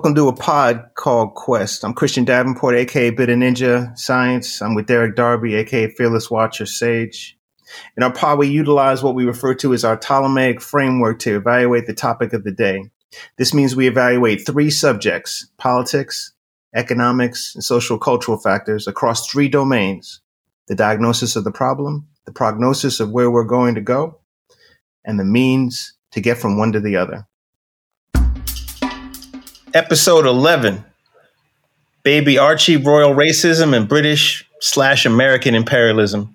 Welcome to a pod called Quest. I'm Christian Davenport, aka Bit of Ninja Science. I'm with Derek Darby, aka Fearless Watcher Sage. In our pod, we utilize what we refer to as our Ptolemaic framework to evaluate the topic of the day. This means we evaluate three subjects politics, economics, and social cultural factors across three domains the diagnosis of the problem, the prognosis of where we're going to go, and the means to get from one to the other. Episode 11 Baby Archie Royal Racism and British slash American Imperialism.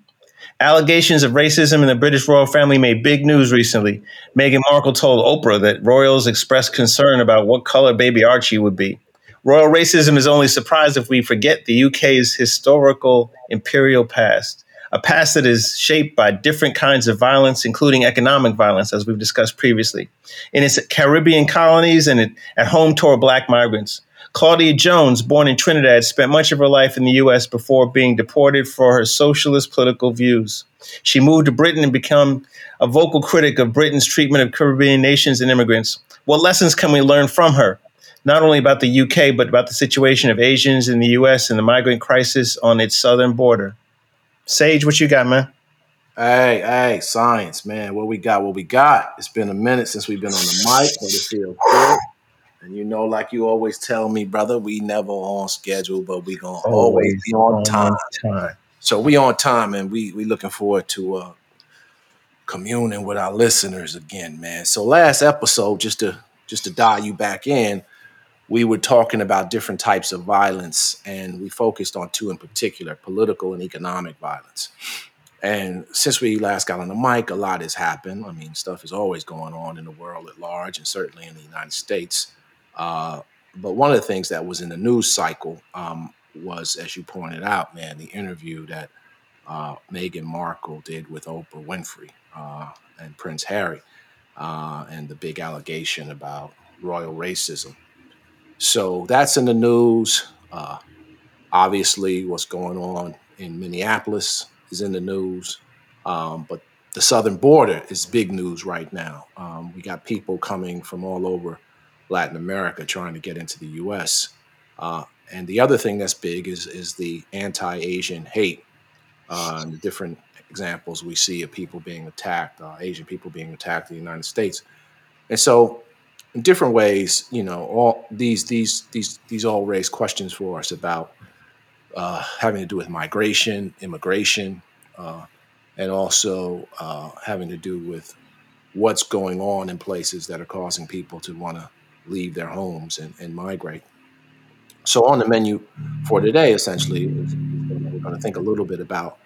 Allegations of racism in the British royal family made big news recently. Meghan Markle told Oprah that royals expressed concern about what color baby Archie would be. Royal racism is only surprised if we forget the UK's historical imperial past, a past that is shaped by different kinds of violence, including economic violence, as we've discussed previously. In its Caribbean colonies and at home toward black migrants, Claudia Jones, born in Trinidad, spent much of her life in the U.S. before being deported for her socialist political views. She moved to Britain and became a vocal critic of Britain's treatment of Caribbean nations and immigrants. What lessons can we learn from her? Not only about the UK, but about the situation of Asians in the US and the migrant crisis on its southern border. Sage, what you got, man? Hey, hey, science, man. What we got? What we got? It's been a minute since we've been on the mic, but it feels good. And you know, like you always tell me, brother, we never on schedule, but we gonna always, always be on time. time. So we on time, and we we looking forward to uh, communing with our listeners again, man. So last episode, just to just to dial you back in, we were talking about different types of violence, and we focused on two in particular: political and economic violence. And since we last got on the mic, a lot has happened. I mean, stuff is always going on in the world at large, and certainly in the United States. Uh, but one of the things that was in the news cycle um, was, as you pointed out, man, the interview that uh, Meghan Markle did with Oprah Winfrey uh, and Prince Harry, uh, and the big allegation about royal racism. So that's in the news. Uh, obviously, what's going on in Minneapolis is in the news, um, but the southern border is big news right now. Um, we got people coming from all over Latin America trying to get into the U.S. Uh, and the other thing that's big is is the anti-Asian hate. Uh, the different examples we see of people being attacked, uh, Asian people being attacked in the United States, and so in different ways, you know, all these these these these all raise questions for us about uh, having to do with migration, immigration, uh, and also uh, having to do with what's going on in places that are causing people to want to leave their homes and, and migrate. So, on the menu for today, essentially, we're going to think a little bit about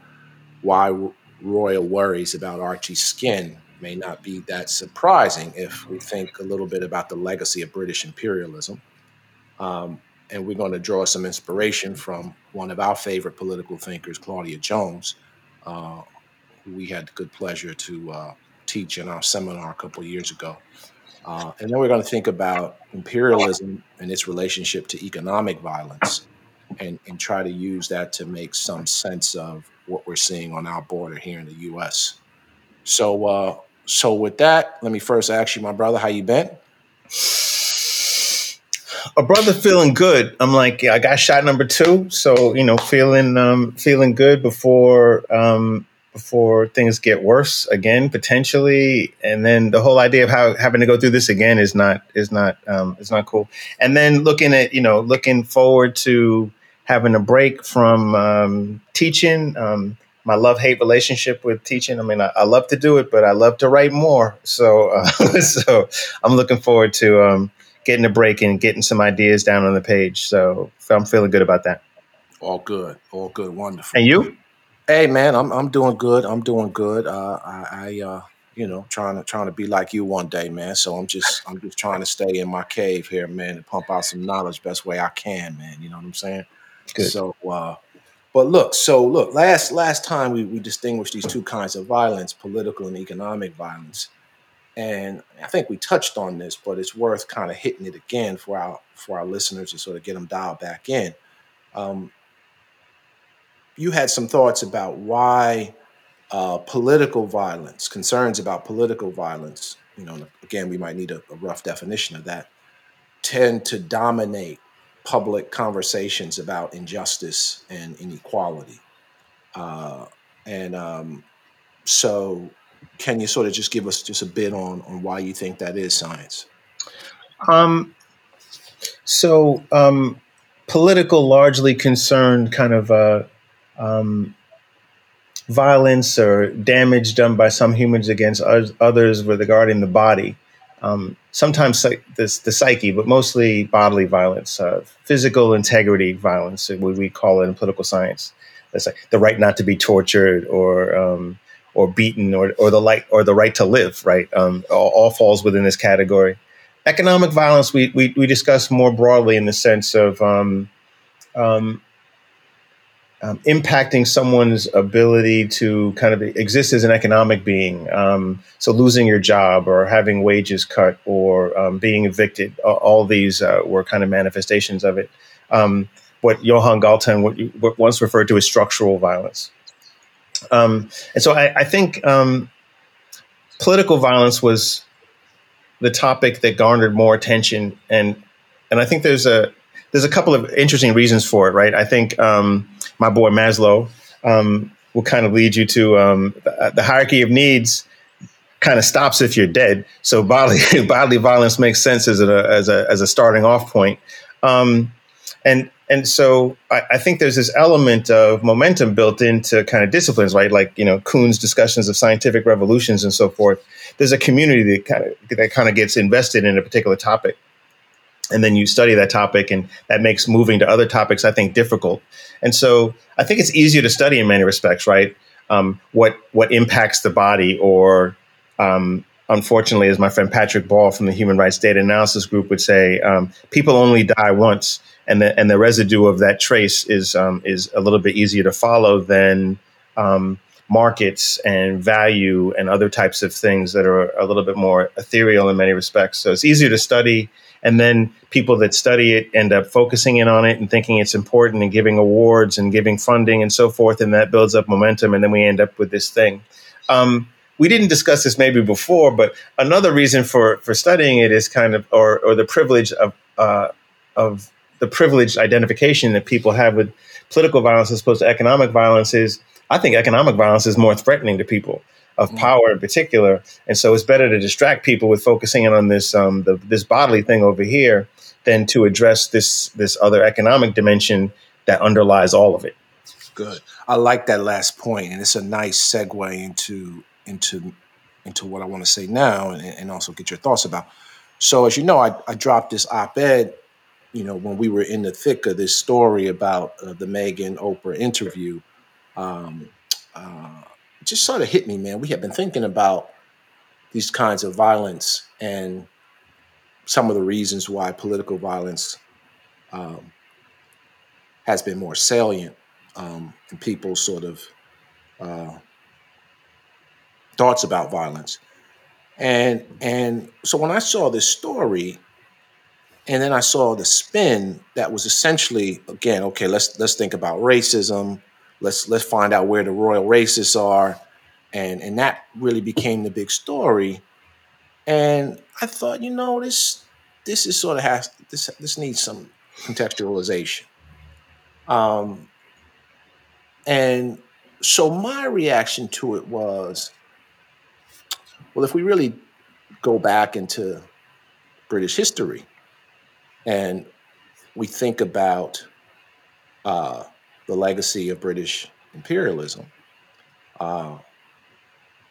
why royal worries about Archie's skin may not be that surprising if we think a little bit about the legacy of British imperialism. Um, and we're going to draw some inspiration from one of our favorite political thinkers, Claudia Jones, uh, who we had the good pleasure to uh, teach in our seminar a couple of years ago. Uh, and then we're going to think about imperialism and its relationship to economic violence and, and try to use that to make some sense of what we're seeing on our border here in the U.S. So, uh, so with that, let me first ask you, my brother, how you been? A brother feeling good. I'm like, yeah, I got shot number two, so you know, feeling um, feeling good before um, before things get worse again potentially and then the whole idea of how having to go through this again is not is not um, is not cool and then looking at you know looking forward to having a break from um, teaching um, my love hate relationship with teaching i mean I, I, love to do it but i love to write more so uh, so i'm looking forward to um, getting a break and getting some ideas down on the page so i'm feeling good about that all good all good wonderful and you Hey man, I'm I'm doing good. I'm doing good. Uh, I, I uh, you know, trying to trying to be like you one day, man. So I'm just I'm just trying to stay in my cave here, man, and pump out some knowledge best way I can, man. You know what I'm saying? Good. So, uh, but look, so look, last last time we we distinguished these two kinds of violence, political and economic violence, and I think we touched on this, but it's worth kind of hitting it again for our for our listeners to sort of get them dialed back in. Um, you had some thoughts about why uh, political violence, concerns about political violence, you know, again, we might need a, a rough definition of that, tend to dominate public conversations about injustice and inequality. Uh, and um, so, can you sort of just give us just a bit on on why you think that is science? Um, so, um, political largely concerned kind of uh, um, violence or damage done by some humans against others with regarding the body. Um, sometimes the psyche, but mostly bodily violence, uh, physical integrity violence, what we call it in political science. That's like the right not to be tortured or um, or beaten or, or the right or the right to live. Right, um, all, all, falls within this category. Economic violence we, we, we discuss more broadly in the sense of um, impacting someone's ability to kind of exist as an economic being. Um, so losing your job or having wages cut or um, being evicted, all these uh, were kind of manifestations of it. Um, what Johan Galtung once referred to as structural violence. Um, and so I, I think um, political violence was the topic that garnered more attention, and and I think there's a there's a couple of interesting reasons for it, right? I think um, my boy Maslow um, will kind of lead you to um, the, hierarchy of needs kind of stops if you're dead. So bodily bodily violence makes sense as a as a as a starting off point. Um, and and so I, I, think there's this element of momentum built into kind of disciplines, right? Like you know Kuhn's discussions of scientific revolutions and so forth. There's a community that kind of that kind of gets invested in a particular topic and then you study that topic and that makes moving to other topics i think difficult. And so i think it's easier to study in many respects right? Um, what what impacts the body or um, unfortunately as my friend patrick ball from the human rights data analysis group would say um, people only die once and the and the residue of that trace is um, is a little bit easier to follow than um, markets and value and other types of things that are a little bit more ethereal in many respects. So it's easier to study and then people that study it end up focusing in on it and thinking it's important and giving awards and giving funding and so forth and that builds up momentum and then we end up with this thing. Um, we didn't discuss this maybe before but another reason for for studying it is kind of or or the privilege of uh, of the privileged identification that people have with political violence as opposed to economic violence is i think economic violence is more threatening to people of mm. power in particular. And so it's better to distract people with focusing in on this um, the, this bodily thing over here than to address this this other economic dimension that underlies all of it. Good. I like that last point, and it's a nice segue into into into what I want to say now, and, and also get your thoughts about. So, as you know, I, I dropped this op-ed, you know, when we were in the thick of this story about uh, the Meghan Oprah interview. Um, uh, just sort of hit me, man. We have been thinking about these kinds of violence and some of the reasons why political violence um, has been more salient um, in people's sort of uh, thoughts about violence. And and so when I saw this story, and then I saw the spin that was essentially again, okay, let's let's think about racism, let's let's find out where the royal racists are. And and that really became the big story. And i thought you know this this is sort of has this this needs some contextualization. Um and so my reaction to it was well if we really go back into british history and we think about uh, the legacy of British imperialism. Uh,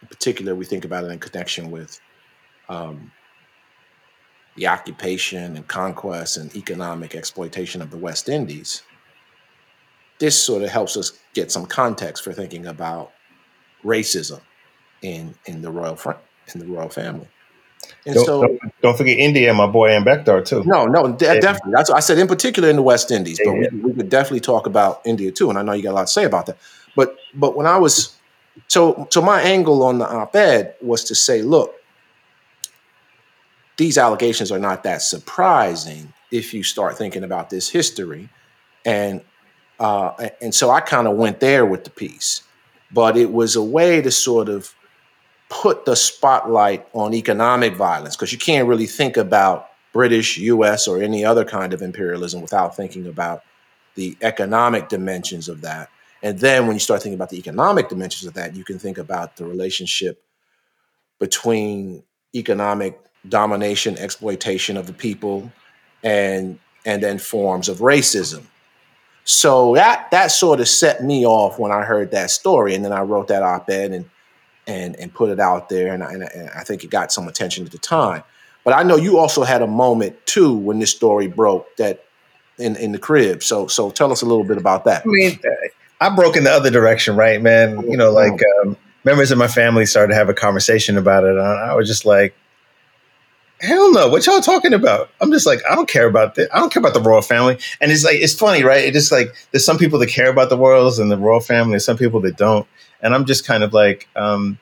in particular, we think about it in connection with um, the occupation and conquest and economic exploitation of the West Indies. This sort of helps us get some context for thinking about racism in in the royal in the royal family. And don't, so, don't, don't, forget India, my boy Ambedkar too. No, no, de- definitely. That's what I said. In particular, in the West Indies, but yeah. we, we, could definitely talk about India too. And I know you got a lot to say about that. But but when I was so so my angle on the op-ed was to say, look, these allegations are not that surprising if you start thinking about this history, and uh, and so I kind of went there with the piece, but it was a way to sort of put the spotlight on economic violence because you can't really think about British, US, or any other kind of imperialism without thinking about the economic dimensions of that. And then when you start thinking about the economic dimensions of that, you can think about the relationship between economic domination, exploitation of the people, and and then forms of racism. So that that sort of set me off when I heard that story, and then I wrote that op-ed and and and put it out there, and I, and I think it got some attention at the time. But I know you also had a moment too when this story broke that in in the crib. So so tell us a little bit about that. I mean, I broke in the other direction, right, man? You know, like um, members of my family started to have a conversation about it, and I was just like, hell no, what y'all talking about? I'm just like, I don't care about this. I don't care about the royal family. And it's like, it's funny, right? It's just like, there's some people that care about the royals and the royal family, and some people that don't. And I'm just kind of like, um,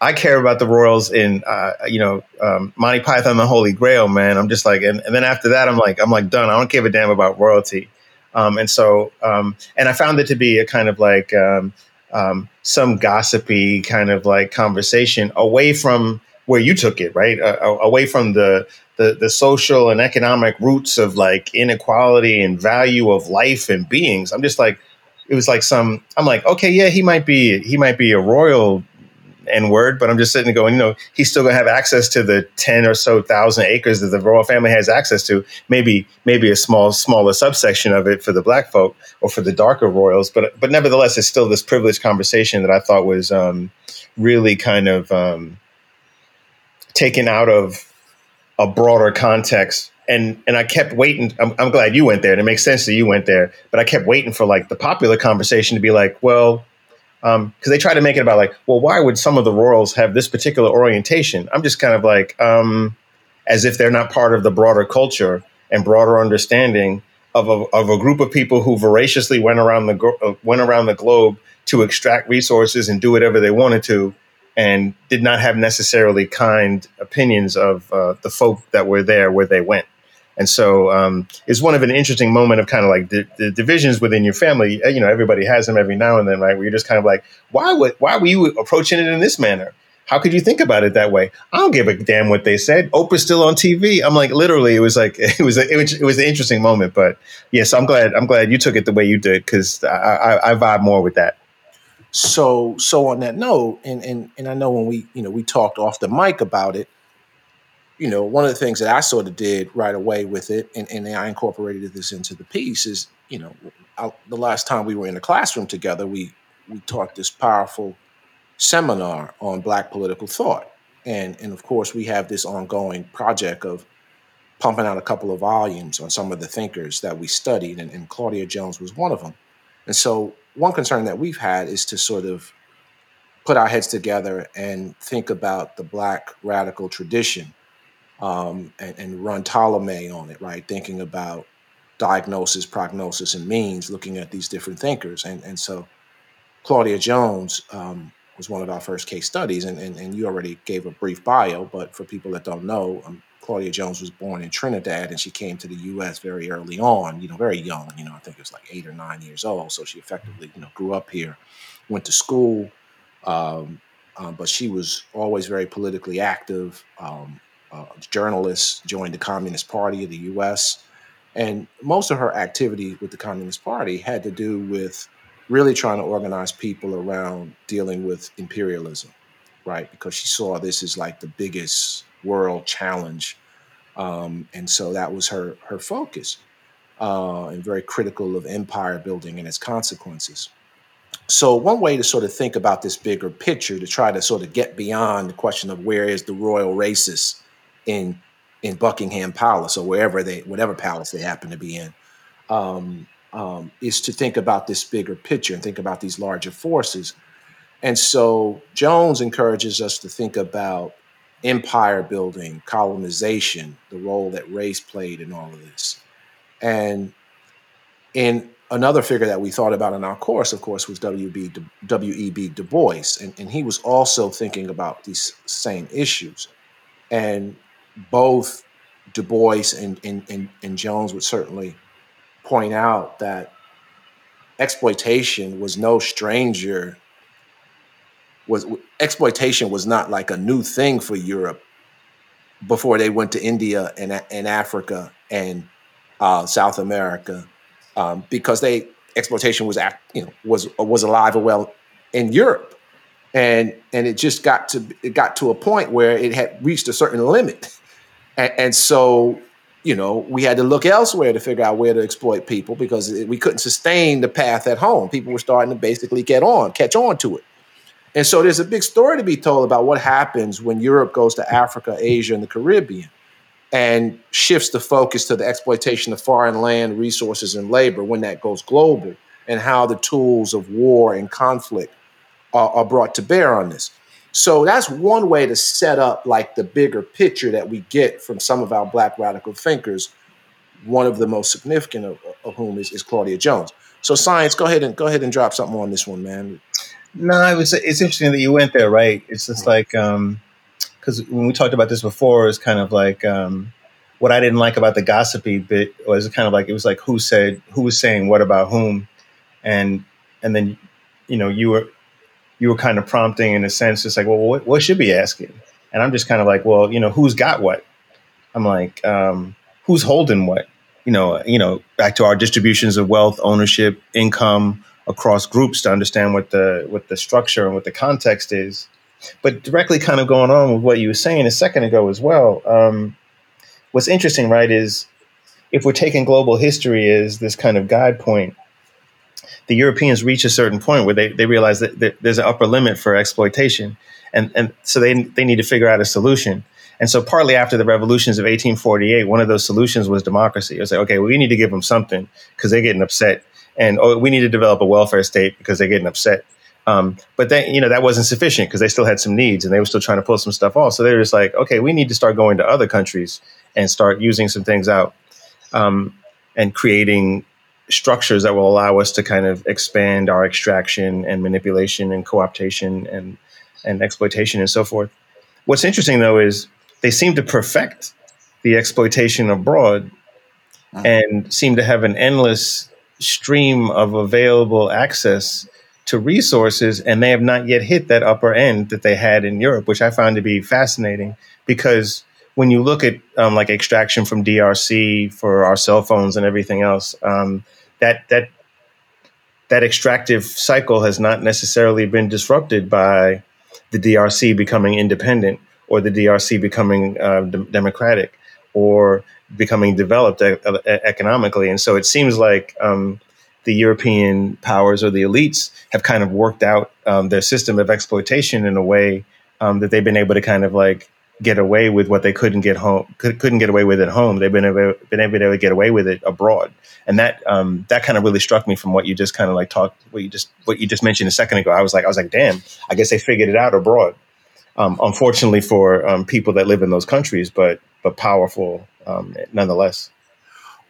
I care about the Royals in, uh, you know, um, Monty Python and the Holy Grail, man. I'm just like, and, and, then after that, I'm like, I'm like done. I don't give a damn about royalty. Um, and so, um, and I found it to be a kind of like um, um, some gossipy kind of like conversation away from where you took it, right? Uh, away from the, the the social and economic roots of like inequality and value of life and beings. I'm just like, it was like some. I'm like, okay, yeah, he might be he might be a royal N word, but I'm just sitting there going, you know, he's still to have access to the 10 or so thousand acres that the royal family has access to. Maybe, maybe a small, smaller subsection of it for the black folk or for the darker royals. But, but nevertheless, it's still this privileged conversation that I thought was um, really kind of um, taken out of a broader context. And, and I kept waiting. I'm, I'm glad you went there and it makes sense that you went there, but I kept waiting for like the popular conversation to be like, well, because um, they try to make it about like, well, why would some of the royals have this particular orientation? I'm just kind of like, um, as if they're not part of the broader culture and broader understanding of a, of a group of people who voraciously went around the uh, went around the globe to extract resources and do whatever they wanted to, and did not have necessarily kind opinions of uh, the folk that were there where they went. And so um, it's one of an interesting moment of kind of like the, the, divisions within your family. Uh, you know, everybody has them every now and then, right? Where you're just kind of like, why would why were you approaching it in this manner? How could you think about it that way? I don't give a damn what they said. Oprah's still on TV. I'm like, literally, it was like it was a, it was, an interesting moment. But yes, I'm glad I'm glad you took it the way you did because I, I, I vibe more with that. So so on that note, and and and I know when we you know we talked off the mic about it you know, one of the things that I sort of did right away with it, and, and I incorporated this into the piece, is you know, I, the last time we were in the classroom together, we we taught this powerful seminar on Black political thought, and and of course we have this ongoing project of pumping out a couple of volumes on some of the thinkers that we studied, and, and Claudia Jones was one of them. And so one concern that we've had is to sort of put our heads together and think about the Black radical tradition um, and, and run Ptolemy on it, right? Thinking about diagnosis, prognosis, and means, looking at these different thinkers. And, and so Claudia Jones um, was one of our first case studies, and, and, and, you already gave a brief bio, but for people that don't know, um, Claudia Jones was born in Trinidad and she came to the US very early on, you know, very young, you know, I think it was like eight or nine years old. So she effectively, you know, grew up here, went to school, um, um, but she was always very politically active, um, uh, journalist, joined the Communist Party of the U.S. And most of her activity with the Communist Party had to do with really trying to organize people around dealing with imperialism, right? Because she saw this as like the biggest world challenge. Um, and so that was her, her focus uh, and very critical of empire building and its consequences. So, one way to sort of think about this bigger picture to try to sort of get beyond the question of where is the royal racist in in Buckingham Palace or wherever they whatever palace they happen to be in, um, um, is to think about this bigger picture and think about these larger forces. And so Jones encourages us to think about empire building, colonization, the role that race played in all of this. And in another figure that we thought about in our course, of course, was W.B. W.E.B. Du Bois. And, and he was also thinking about these same issues. And both Du Bois and, and, and, and Jones would certainly point out that exploitation was no stranger was exploitation was not like a new thing for Europe before they went to India and, and Africa and uh, South America, um, because they exploitation was act, you know was was alive and well in Europe, and and it just got to it got to a point where it had reached a certain limit, and, and so you know we had to look elsewhere to figure out where to exploit people because we couldn't sustain the path at home. People were starting to basically get on, catch on to it. And so there's a big story to be told about what happens when Europe goes to Africa, Asia, and the Caribbean and shifts the focus to the exploitation of foreign land, resources, and labor when that goes global, and how the tools of war and conflict are, are brought to bear on this. So that's one way to set up like the bigger picture that we get from some of our black radical thinkers. One of the most significant of, of whom is, is Claudia Jones. So science, go ahead and go ahead and drop something on this one, man. No, it was. It's interesting that you went there, right? It's just like um, because when we talked about this before, it's kind of like um, what I didn't like about the gossipy bit was kind of like it was like who said who was saying what about whom, and and then you know you were you were kind of prompting in a sense, it's like well what, what should be asking, and I'm just kind of like well you know who's got what, I'm like um, who's holding what, you know you know back to our distributions of wealth, ownership, income across groups to understand what the what the structure and what the context is. But directly, kind of going on with what you were saying a second ago as well. Um, what's interesting, right, is if we're taking global history as this kind of guide point, the Europeans reach a certain point where they, they realize that, that there's an upper limit for exploitation. And, and so they, they need to figure out a solution. And so, partly after the revolutions of 1848, one of those solutions was democracy. It was like, okay, well, we need to give them something because they're getting upset and oh, we need to develop a welfare state because they're getting upset. Um, but then, you know, that wasn't sufficient because they still had some needs and they were still trying to pull some stuff off. So they were just like, okay, we need to start going to other countries and start using some things out um, and creating structures that will allow us to kind of expand our extraction and manipulation and co-optation and and exploitation and so forth. What's interesting though is they seem to perfect the exploitation abroad uh-huh. and seem to have an endless stream of available access to resources, and they have not yet hit that upper end that they had in Europe, which I found to be fascinating. Because when you look at um, like extraction from DRC for our cell phones and everything else, um, that that that extractive cycle has not necessarily been disrupted by the DRC becoming independent or the DRC becoming uh, democratic or becoming developed e- economically. And so it seems like um, the European powers or the elites have kind of worked out um, their system of exploitation in a way um, that they've been able to kind of like get away with what they couldn't get home could, not get away with at home. They've been able, been able to get away with it abroad, and that um, that kind of really struck me from what you just kind of like talked what you just what you just mentioned a second ago. I was like I was like, damn, I guess they figured it out abroad. Um, unfortunately for um, people that live in those countries, but but powerful um, nonetheless.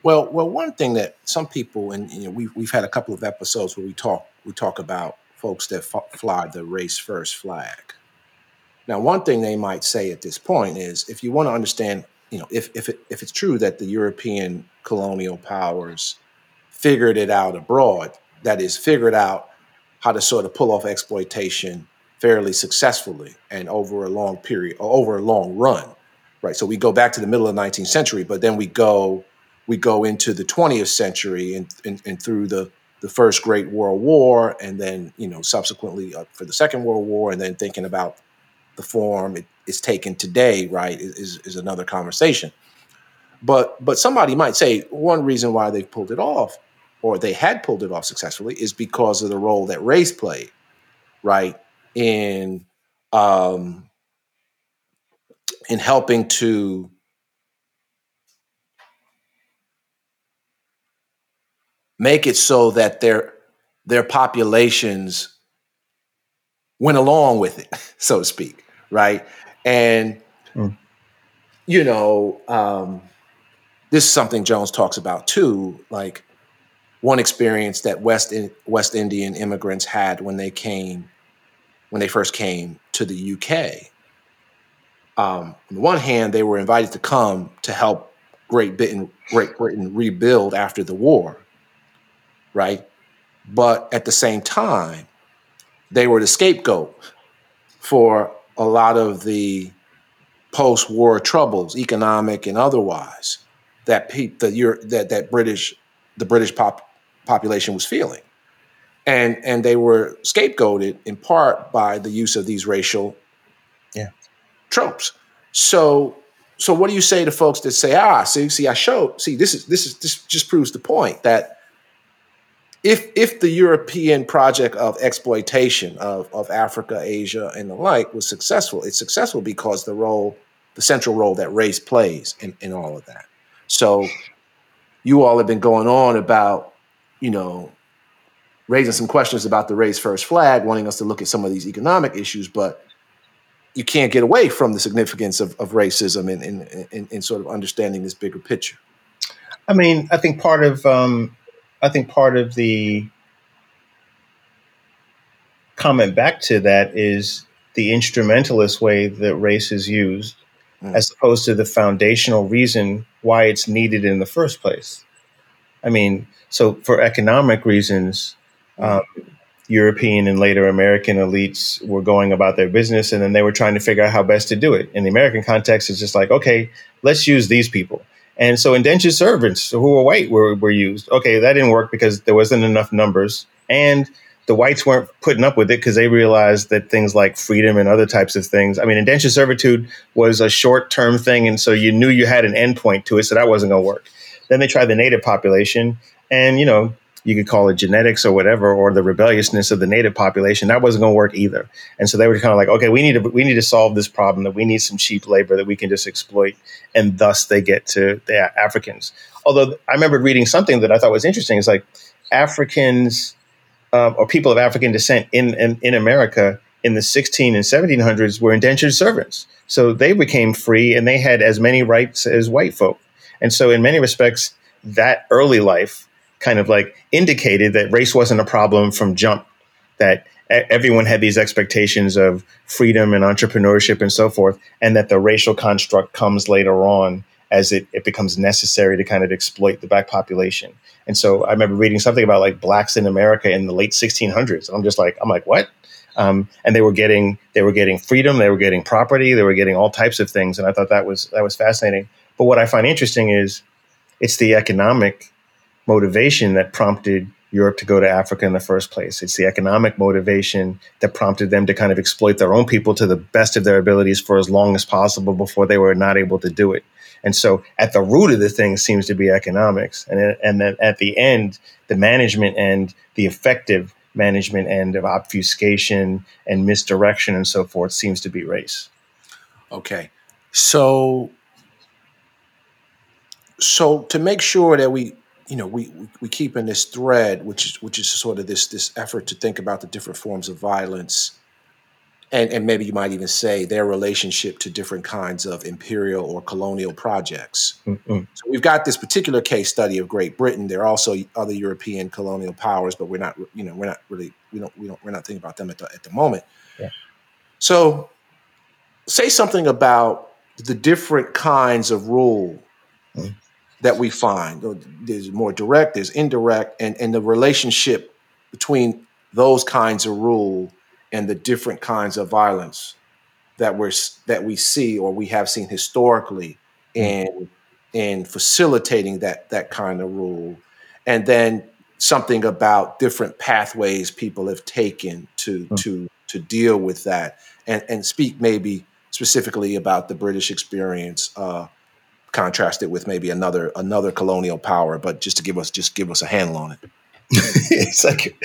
Well, well, one thing that some people, and you know, we've we've had a couple of episodes where we talk we talk about folks that f- fly the race first flag. Now, one thing they might say at this point is, if you want to understand, you know, if if it, if it's true that the European colonial powers figured it out abroad, that is, figured out how to sort of pull off exploitation fairly successfully and over a long period, or over a long run right? So we go back to the middle of the 19th century, but then we go we go into the 20th century and, and, and through the the first Great World War, and then you know subsequently uh, for the Second World War, and then thinking about the form it is taken today, right, is, is another conversation. But but somebody might say one reason why they pulled it off, or they had pulled it off successfully, is because of the role that race played, right, in um, in helping to make it so that their their populations went along with it, so to speak, right? And mm. you know, um, this is something Jones talks about too, like one experience that West in, West Indian immigrants had when they came when they first came to the UK um, on the one hand, they were invited to come to help Great Britain, Great Britain rebuild after the war, right? But at the same time, they were the scapegoat for a lot of the post-war troubles, economic and otherwise, that pe- the that that British the British pop, population was feeling, and and they were scapegoated in part by the use of these racial. Tropes. So so what do you say to folks that say, ah, see, see, I showed, see, this is this is this just proves the point that if if the European project of exploitation of, of Africa, Asia, and the like was successful, it's successful because the role, the central role that race plays in, in all of that. So you all have been going on about, you know, raising some questions about the race first flag, wanting us to look at some of these economic issues, but you can't get away from the significance of, of racism in, in, in, in, sort of understanding this bigger picture. I mean, I think part of um, I think part of the comment back to that is the instrumentalist way that race is used, mm. as opposed to the foundational reason why it's needed in the first place. I mean, so for economic reasons, um, European and later American elites were going about their business, and then they were trying to figure out how best to do it. In the American context, it's just like, okay, let's use these people. And so indentured servants who were white were, were used. Okay, that didn't work because there wasn't enough numbers. And the whites weren't putting up with it because they realized that things like freedom and other types of things. I mean, indentured servitude was a short term thing. And so you knew you had an endpoint to it. So that wasn't going to work. Then they tried the native population. And, you know, you could call it genetics or whatever, or the rebelliousness of the native population. That wasn't going to work either. And so they were kind of like, okay, we need to we need to solve this problem. That we need some cheap labor that we can just exploit, and thus they get to the Africans. Although I remember reading something that I thought was interesting. It's like Africans um, or people of African descent in, in in America in the 16 and 1700s were indentured servants. So they became free and they had as many rights as white folk. And so in many respects, that early life kind of like indicated that race wasn't a problem from jump, that everyone had these expectations of freedom and entrepreneurship and so forth, and that the racial construct comes later on as it, it becomes necessary to kind of exploit the black population. And so I remember reading something about like blacks in America in the late 1600s. And I'm just like, I'm like, what? Um, and they were getting they were getting freedom, they were getting property, they were getting all types of things, and I thought that was that was fascinating. But what I find interesting is it's the economic motivation that prompted Europe to go to Africa in the first place. It's the economic motivation that prompted them to kind of exploit their own people to the best of their abilities for as long as possible before they were not able to do it. And so at the root of the thing seems to be economics. And, and then at the end, the management and the effective management end of obfuscation and misdirection and so forth seems to be race. Okay. So so to make sure that we you know we, we keep in this thread which is which is sort of this this effort to think about the different forms of violence. And and maybe you might even say their relationship to different kinds of imperial or colonial projects. Mm-hmm. so we've got this particular case study of great britain. There are also other european colonial powers but we're not you know we're not really we don't we don't we're not thinking about them at the, at the moment. Yeah. so say something about the different kinds of rule mm-hmm that we find. There's more direct, there's indirect, and, and the relationship between those kinds of rule and the different kinds of violence that we're that we see or we have seen historically in mm-hmm. in facilitating that that kind of rule, and then something about different pathways people have taken to mm-hmm. to to deal with that, and and speak maybe specifically about the British experience. Uh, contrasted with maybe another another colonial power, but just to give us just give us a handle on it. it's like,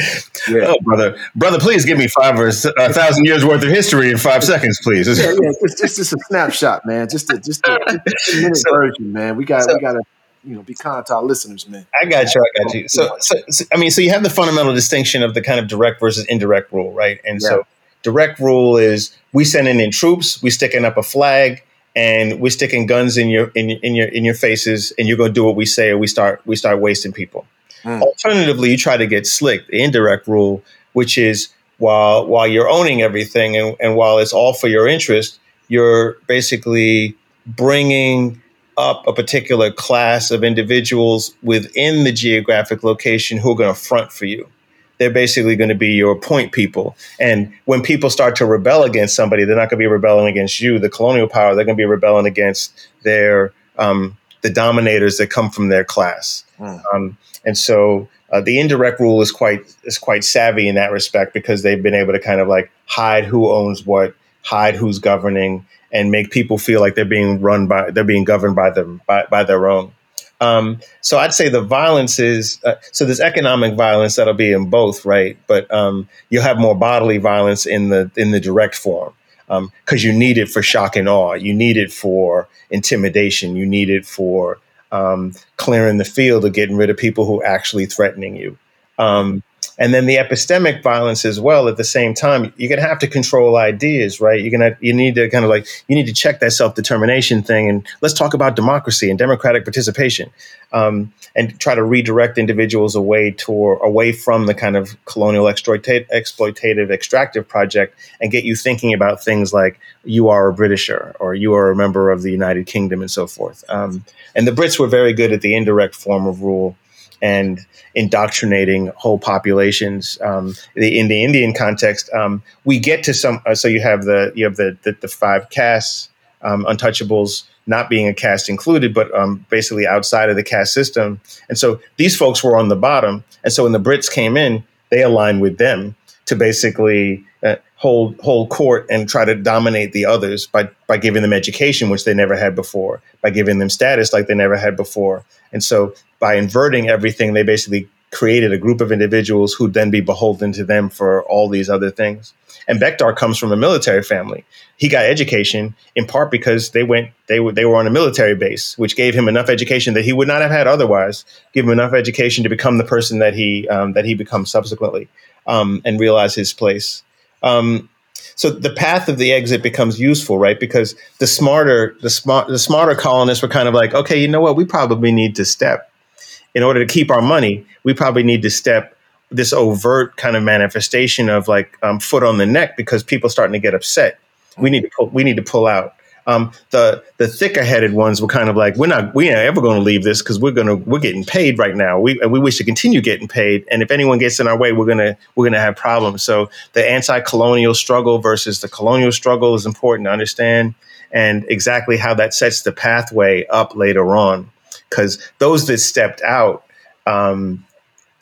yeah. oh, brother, brother, please give me five or a thousand years worth of history in five seconds, please. yeah, yeah, it's just, just a snapshot, man. Just a just a, just a minute so, version, man. We got so, we got to you know be kind to our listeners, man. I got you. I got you. So, so, so, I mean, so you have the fundamental distinction of the kind of direct versus indirect rule, right? And yeah. so, direct rule is we sending in troops, we sticking up a flag and we're sticking guns in your in, in your in your faces and you're going to do what we say or we start we start wasting people mm. alternatively you try to get slick the indirect rule which is while while you're owning everything and, and while it's all for your interest you're basically bringing up a particular class of individuals within the geographic location who are going to front for you they're basically going to be your point people. And when people start to rebel against somebody, they're not going to be rebelling against you, the colonial power. They're going to be rebelling against their um, the dominators that come from their class. Mm. Um, and so uh, the indirect rule is quite is quite savvy in that respect because they've been able to kind of like hide who owns what, hide who's governing, and make people feel like they're being run by they're being governed by them by, by their own. Um, so I'd say the violence is uh, so there's economic violence that'll be in both, right? But um, you'll have more bodily violence in the in the direct form because um, you need it for shock and awe, you need it for intimidation, you need it for um, clearing the field or getting rid of people who are actually threatening you. And then the epistemic violence as well at the same time. You're going to have to control ideas right? You're going to you need to kind of like you need to check that self-determination thing. And let's talk about democracy and democratic participation um, and try to redirect individuals away toward away from the kind of colonial exploitative, exploitative extractive project and get you thinking about things like you are a britisher or you are a member of the united kingdom and so forth. Um, and the brits were very good at the indirect form of rule and indoctrinating whole populations. Um, in the Indian context, um, we get to some. Uh, so you have the you have the the, the five castes, um, untouchables not being a caste included, but um, basically outside of the caste system. And so these folks were on the bottom. And so when the Brits came in, they aligned with them to basically uh, hold hold court and try to dominate the others by by giving them education, which they never had before, by giving them status like they never had before. And so by inverting everything, they basically created a group of individuals who'd then be beholden to them for all these other things. Ambedkar comes from a military family. He got education in part because they went they were they were on a military base, which gave him enough education that he would not have had otherwise. Give him enough education to become the person that he um, that he becomes subsequently um, and realize his place. Um, so the path of the exit becomes useful, right? Because the smarter the smart the smarter colonists were kind of like, okay, you know what, we probably need to step in order to keep our money, we probably need to step this overt kind of manifestation of like um, foot on the neck because people starting to get upset. We need to pull, we need to pull out. Um, the the thicker headed ones were kind of like we're not we ain't ever going to leave this because we're gonna we're getting paid right now. We and we wish to continue getting paid, and if anyone gets in our way, we're gonna we're gonna have problems. So the anti colonial struggle versus the colonial struggle is important to understand, and exactly how that sets the pathway up later on because those that stepped out, um,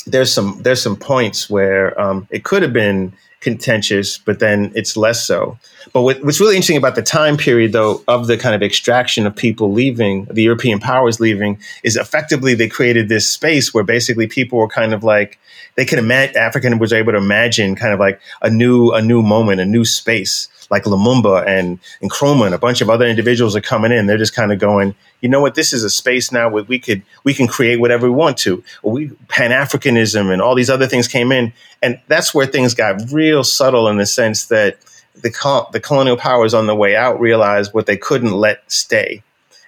there's some there's some points where um, it could have been contentious, but then it's less so. But what, what's really interesting about the time period, though, of the kind of extraction of people leaving, the European powers leaving, is effectively they created this space where basically people were kind of like they could imagine African was able to imagine kind of like a new a new moment, a new space like Lumumba and, and Nkrumah and a bunch of other individuals are coming in. They're just kind of going, you know what, this is a space now where we could we can create whatever we want to. We Pan Africanism and all these other things came in, and that's where things got real subtle in the sense that the the colonial powers on the way out realized what they couldn't let stay,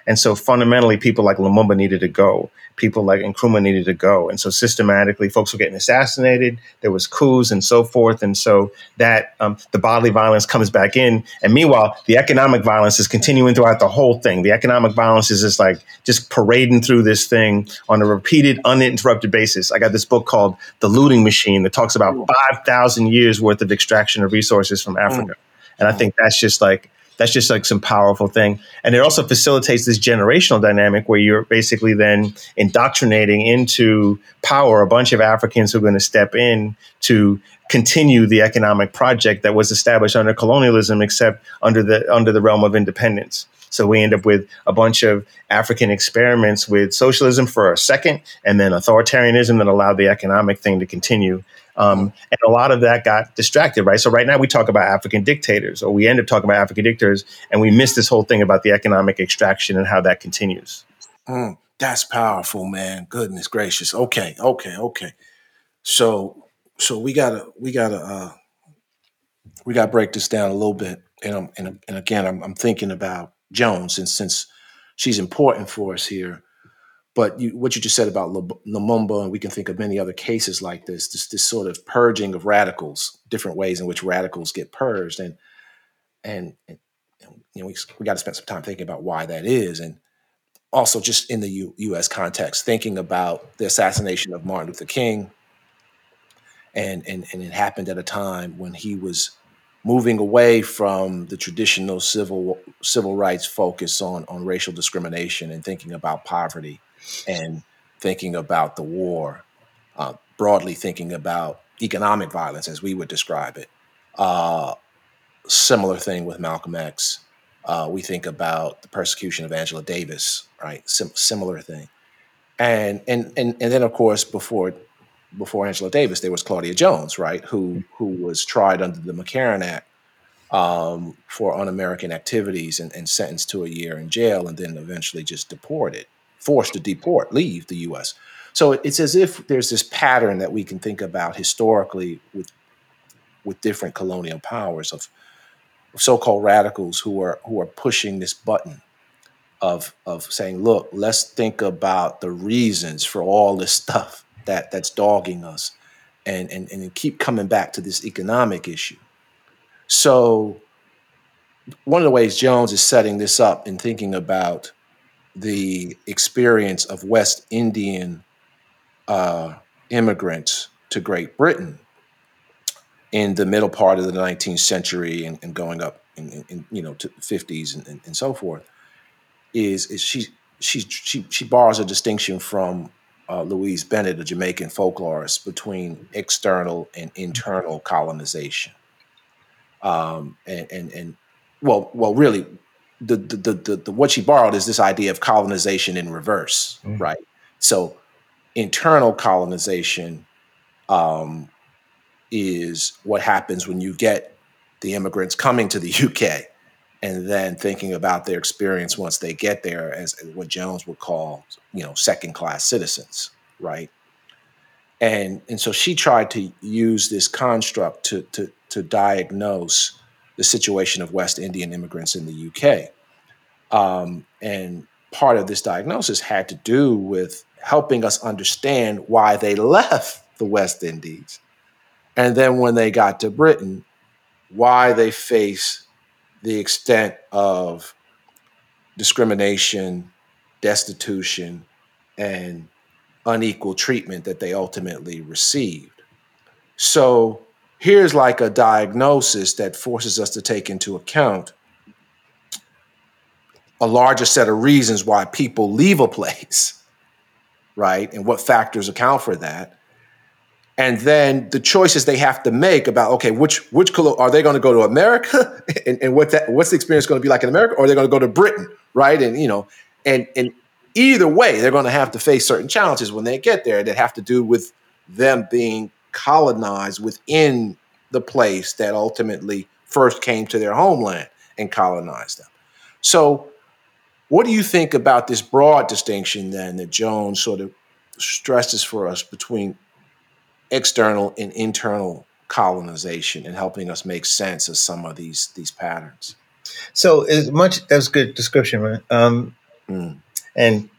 and so fundamentally, people like Lumumba needed to go people like Nkrumah needed to go. And so systematically, folks were getting assassinated. There was coups and so forth. And so that um, the bodily violence comes back in. And meanwhile, the economic violence is continuing throughout the whole thing. The economic violence is just like just parading through this thing on a repeated, uninterrupted basis. I got this book called The Looting Machine that talks about 5,000 years worth of extraction of resources from Africa. And I think that's just like that's just like some powerful thing. And it also facilitates this generational dynamic where you're basically then indoctrinating into power a bunch of Africans who are going to step in to continue the economic project that was established under colonialism, except under the under the realm of independence. So we end up with a bunch of African experiments with socialism for a second, and then authoritarianism that allowed the economic thing to continue. Um, and a lot of that got distracted, right? So right now we talk about African dictators, or we end up talking about African dictators, and we miss this whole thing about the economic extraction and how that continues. Mm, that's powerful, man. Goodness gracious. Okay, okay, okay. So, so we gotta, we gotta, uh, we gotta break this down a little bit. And I'm, and, and again, I'm, I'm thinking about Jones, and since she's important for us here, but you, what you just said about Lumumba, and we can think of many other cases like this, this, this sort of purging of radicals, different ways in which radicals get purged, and and, and you know we, we got to spend some time thinking about why that is, and also just in the U, U.S. context, thinking about the assassination of Martin Luther King, and and and it happened at a time when he was moving away from the traditional civil civil rights focus on on racial discrimination and thinking about poverty and thinking about the war, uh, broadly thinking about economic violence as we would describe it. Uh, similar thing with Malcolm X. Uh, we think about the persecution of Angela Davis, right? Sim- similar thing, and and and and then of course before before Angela Davis, there was Claudia Jones, right, who who was tried under the McCarran Act um, for un-American activities and, and, sentenced to a year in jail, and then eventually just deported, forced to deport, leave the U.S. So it's as if there's this pattern that we can think about historically with with different colonial powers of so-called radicals who are who are pushing this button of of saying, look, let's think about the reasons for all this stuff that that's dogging us and and, and keep coming back to this economic issue. So one of the ways Jones is setting this up and thinking about the experience of West Indian uh, immigrants to Great Britain in the middle part of the 19th century and, and going up in, in, you know to the 50s and, and, and, so forth is is she she she she borrows a distinction from uh, Louise Bennett, a Jamaican folklorist, between external and internal colonization. Um, and, and and well well really the the, the the, what she borrowed is this idea of colonization in reverse, mm-hmm. right? So internal colonization um, is what happens when you get the immigrants coming to the UK and then thinking about their experience once they get there as what Jones would call, you know, second class citizens, right? And and so she tried to use this construct to to to diagnose the situation of West Indian immigrants in the UK. Um, and part of this diagnosis had to do with helping us understand why they left the West Indies and then when they got to Britain, why they face the extent of discrimination, destitution, and unequal treatment that they ultimately received. So here's like a diagnosis that forces us to take into account a larger set of reasons why people leave a place, right? And what factors account for that. And then the choices they have to make about okay which which are they going to go to america? And, and what that what's the experience going to be like in america? Or are they going to go to britain right? And you know and and either way they're going to have to face certain challenges when they get there that have to do with them being colonized within the place that ultimately first came to their homeland and colonized them so what do you think about this broad distinction then that jones sort of stresses for us between external and internal colonization and helping us make sense of some of these these patterns. So as much that was good description, right? Um, mm. And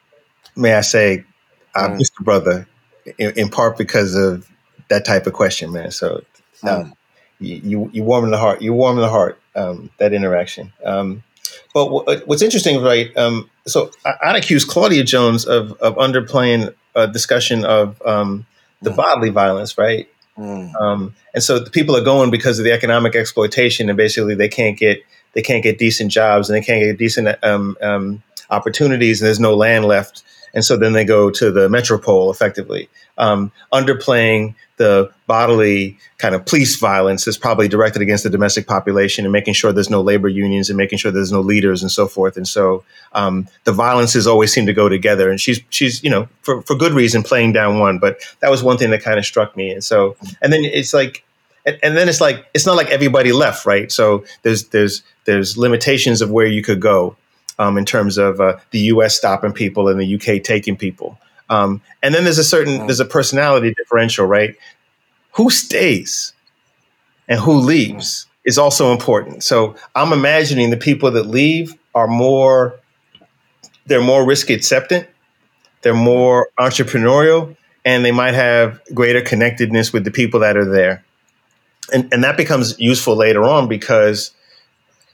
may I say, I mm. missed brother in, in, part because of that type of question, man. So um, mm. you, you you warm the heart. You warm the heart. Um, that interaction. Um, but w- what's interesting, right? Um, so I, I'd accuse Claudia Jones of of underplaying a discussion of um, the mm. bodily violence, right? Mm. Um, and so the people are going because of the economic exploitation, and basically they can't get they can't get decent jobs and they can't get decent um, um, opportunities, and there's no land left and so then they go to the metropole effectively, um, underplaying the bodily kind of police violence that's probably directed against the domestic population and making sure there's no labor unions and making sure there's no leaders and so forth. And so um, the violences always seem to go together. And she's she's you know for for good reason playing down one, but that was one thing that kind of struck me. And so and then it's like. And, and then it's like it's not like everybody left, right? So there's there's there's limitations of where you could go, um, in terms of uh, the U.S. stopping people and the UK taking people. Um, and then there's a certain there's a personality differential, right? Who stays and who leaves is also important. So I'm imagining the people that leave are more they're more risk acceptant, they're more entrepreneurial, and they might have greater connectedness with the people that are there. And, and that becomes useful later on because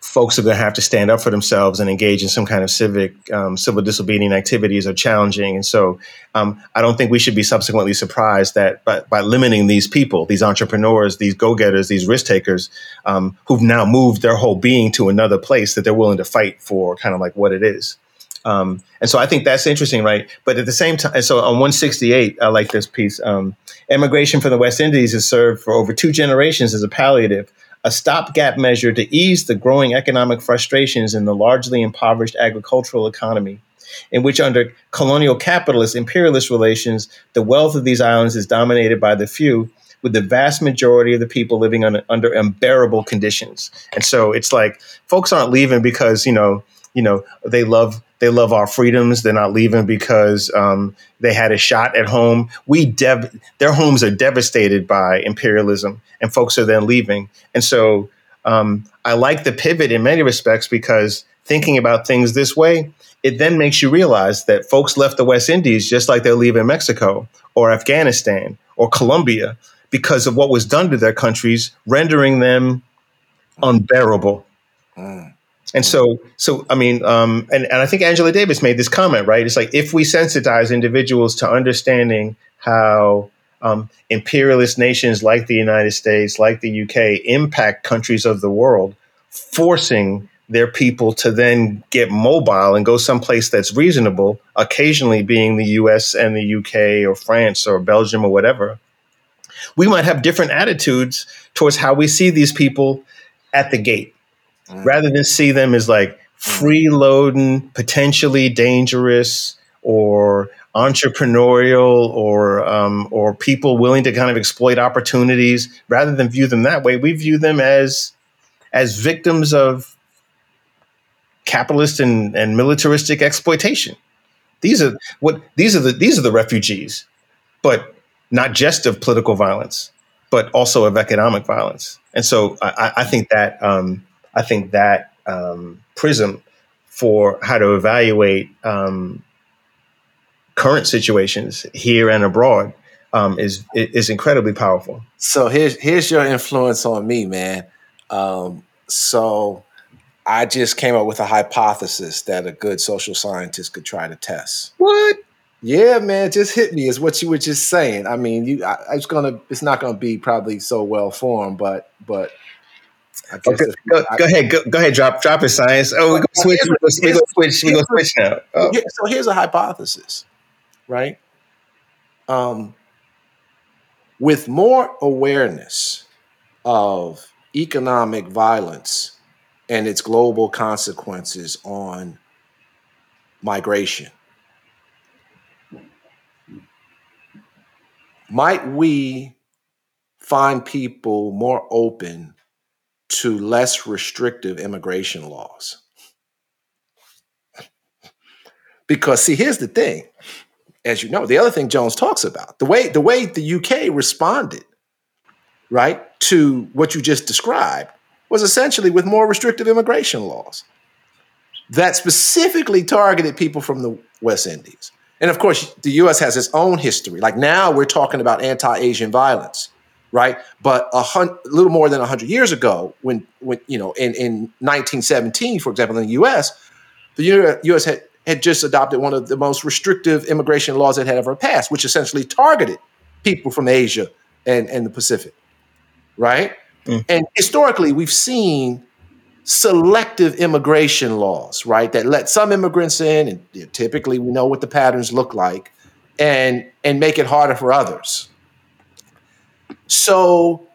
folks are going to have to stand up for themselves and engage in some kind of civic, um, civil disobedient activities are challenging. And so um, I don't think we should be subsequently surprised that by, by limiting these people, these entrepreneurs, these go getters, these risk takers um, who've now moved their whole being to another place, that they're willing to fight for kind of like what it is. Um, and so I think that's interesting, right? But at the same time, so on 168, I like this piece. Um, immigration from the West Indies has served for over two generations as a palliative a stopgap measure to ease the growing economic frustrations in the largely impoverished agricultural economy, in which, under colonial capitalist imperialist relations, the wealth of these islands is dominated by the few, with the vast majority of the people living under, under unbearable conditions. And so it's like folks aren't leaving because, you know, you know, they love they love our freedoms. They're not leaving because um, they had a shot at home. We dev- their homes are devastated by imperialism, and folks are then leaving. And so um, I like the pivot in many respects because thinking about things this way, it then makes you realize that folks left the West Indies just like they're leaving Mexico or Afghanistan or Colombia because of what was done to their countries, rendering them unbearable. Mm. And so, so I mean, um, and, and I think Angela Davis made this comment, right? It's like if we sensitize individuals to understanding how um, imperialist nations like the United States, like the UK, impact countries of the world, forcing their people to then get mobile and go someplace that's reasonable, occasionally being the US and the UK or France or Belgium or whatever, we might have different attitudes towards how we see these people at the gate mm. rather than see them as like freeloading, potentially dangerous or entrepreneurial or um, or people willing to kind of exploit opportunities. Rather than view them that way, we view them as as victims of capitalist and, and militaristic exploitation. These are what these are the these are the refugees, but not just of political violence, but also of economic violence. And so I, I think that um, I think that um, prism for how to evaluate um, current situations here and abroad um, is is incredibly powerful. So here's here's your influence on me, man. Um, so I just came up with a hypothesis that a good social scientist could try to test. What? Yeah, man, just hit me is what you were just saying. I mean, you, I, it's gonna, it's not gonna be probably so well formed, but, but Okay, go, go, ahead. Go, go, ahead. Drop drop his science. Oh, we go switch. We go, we go switch. We go switch now. Oh. So here's a hypothesis, right? Um, with more awareness of economic violence and its global consequences on migration, might we find people more open to less restrictive immigration laws. because see, here's the thing. As you know, the other thing Jones talks about, the way the way the UK responded, right, to what you just described was essentially with more restrictive immigration laws that specifically targeted people from the West Indies. And of course, the US has its own history. Like now we're talking about anti-Asian violence right? But a, hun- little more than 100 years ago, when, when you know, in, in 1917, for example, in the U.S., the U.S. had, had just adopted one of the most restrictive immigration laws that had ever passed, which essentially targeted people from Asia and, and the Pacific, right? Mm. And historically, we've seen selective immigration laws, right, that let some immigrants in, and typically we know what the patterns look like, and and make it harder for others, so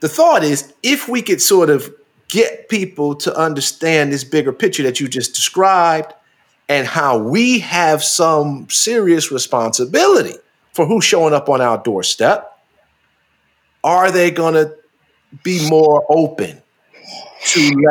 the thought is if we could sort of get people to understand this bigger picture that you just described and how we have some serious responsibility for who's showing up on our doorstep, are they going to be more open to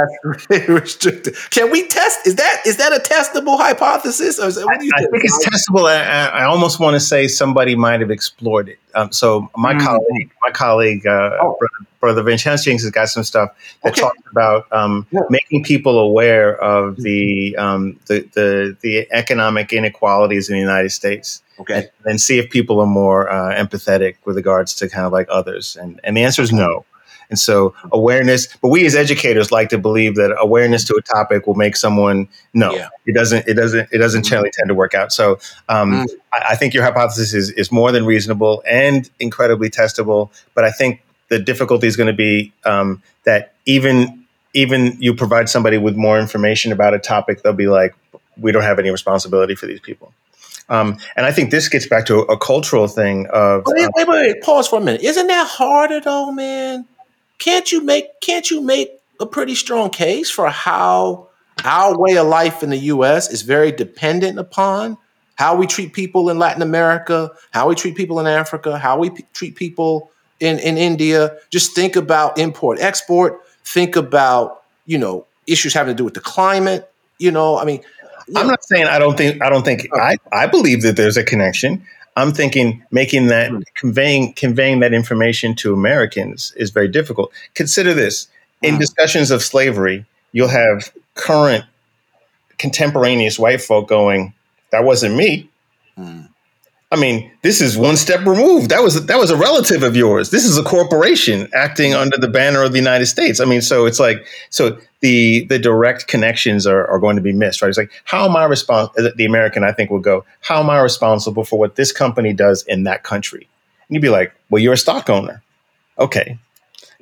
less restricted. Can we test? Is that is that a testable hypothesis? Or is that, I, think? I, think? it's testable. I, I almost want to say somebody might have explored it. Um, so my mm colleague, my colleague, uh, oh. brother, brother Vincenzo Jenkins has got some stuff that okay. talks about um, yeah. making people aware of the, um, the the the economic inequalities in the United States. Okay, and, and see if people are more uh, empathetic with regards to kind of like others. And and the answer is no. And so awareness, but we as educators like to believe that awareness to a topic will make someone no. Yeah. It doesn't. It doesn't. It doesn't mm-hmm. generally tend to work out. So um, mm. I, I, think your hypothesis is is more than reasonable and incredibly testable. But I think the difficulty is going to be um, that even even you provide somebody with more information about a topic, they'll be like, we don't have any responsibility for these people. Um, and I think this gets back to a, a cultural thing of. Wait, wait, wait, wait, pause for a minute. Isn't that harder though, man? Can't you make Can't you make a pretty strong case for how our way of life in the U.S. is very dependent upon how we treat people in Latin America, how we treat people in Africa, how we p- treat people in in India. Just think about import export. Think about you know issues having to do with the climate. You know, I mean, I'm not saying I don't think I don't think okay. I, I believe that there's a connection. I'm thinking making that mm. conveying conveying that information to Americans is very difficult. Consider this: in mm. discussions of slavery, you'll have current contemporaneous white folk going, "That wasn't me." Mm. I mean, this is one step removed. That was that was a relative of yours. This is a corporation acting under the banner of the United States. I mean, so it's like so the the direct connections are, are going to be missed, right? It's like how am I responsible? The American, I think, will go. How am I responsible for what this company does in that country? And you'd be like, well, you're a stock owner. Okay,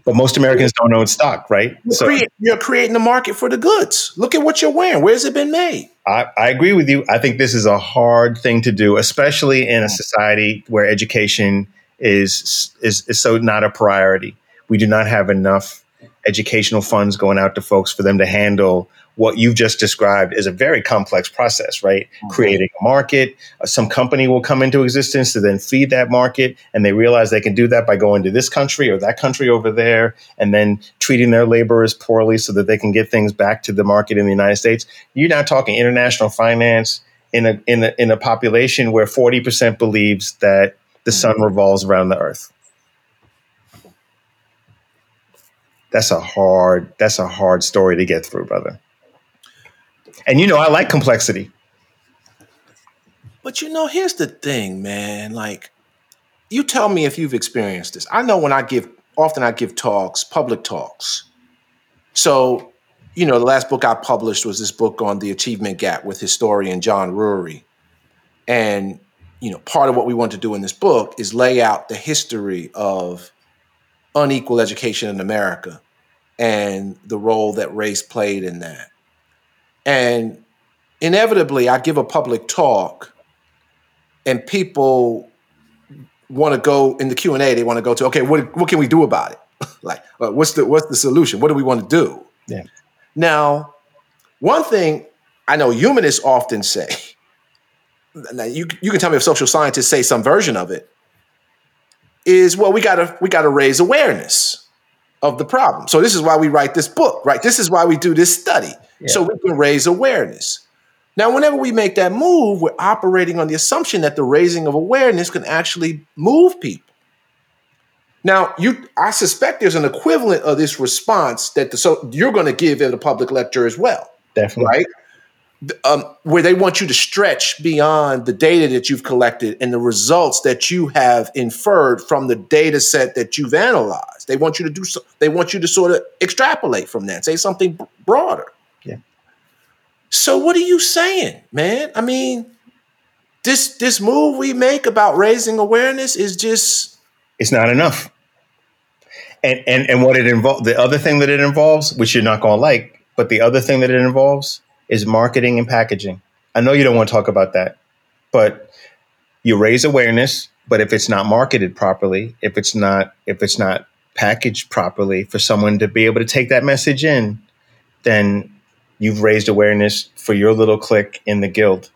but most Americans don't own stock, right? You're, so, create, you're creating the market for the goods. Look at what you're wearing. Where's it been made? I, I, agree with you. I think this is a hard thing to do, especially in a society where education is is, is so not a priority. We do not have enough educational funds going out to folks for them to handle what you've just described is a very complex process, right? Mm-hmm. Creating a market, uh, some company will come into existence to then feed that market, and they realize they can do that by going to this country or that country over there, and then treating their laborers poorly so that they can get things back to the market in the United States. You're not talking international finance in a in a in a population where 40% believes that the mm-hmm. sun revolves around the earth. That's a hard that's a hard story to get through, brother. And you know, I like complexity. But you know, here's the thing, man. Like, you tell me if you've experienced this. I know when I give, often I give talks, public talks. So, you know, the last book I published was this book on the achievement gap with historian John Rury. And, you know, part of what we want to do in this book is lay out the history of unequal education in America and the role that race played in that. And inevitably, I give a public talk, and people want to go in the Q and A. They want to go to, okay, what what can we do about it? like, uh, what's the what's the solution? What do we want to do? Yeah. Now, one thing I know humanists often say. Now you you can tell me if social scientists say some version of it is well we gotta we gotta raise awareness of the problem. So this is why we write this book, right? This is why we do this study so we can raise awareness. Now, whenever we make that move, we're operating on the assumption that the raising of awareness can actually move people. Now, you, I suspect there's an equivalent of this response that the, so you're going to give at a public lecture as well, definitely, right? Um, where they want you to stretch beyond the data that you've collected and the results that you have inferred from the data set that you've analyzed. They want you to do so. They want you to sort of extrapolate from that, say something broader. Yeah. So what are you saying, man? I mean, this this move we make about raising awareness is just it's not enough. And and and what it involves the other thing that it involves, which you're not going to like, but the other thing that it involves is marketing and packaging. I know you don't want to talk about that, but you raise awareness, but if it's not marketed properly, if it's not if it's not packaged properly for someone to be able to take that message in, then you've raised awareness for your little clique in the guild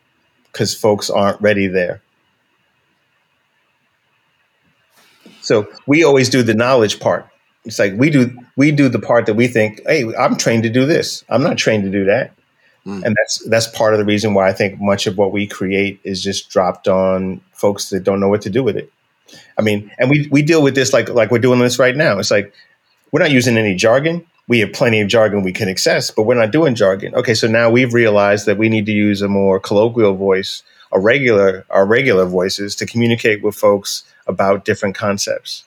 because folks aren't ready there. So we always do the knowledge part. It's like we do we do the part that we think, hey, I'm trained to do this. I'm not trained to do that. Mm. And that's that's part of the reason why I think much of what we create is just dropped on folks that don't know what to do with it. I mean, and we we deal with this like like we're doing this right now. It's like we're not using any jargon we have plenty of jargon we can access, but we're not doing jargon. Okay, so now we've realized that we need to use a more colloquial voice, a regular, our regular voices to communicate with folks about different concepts.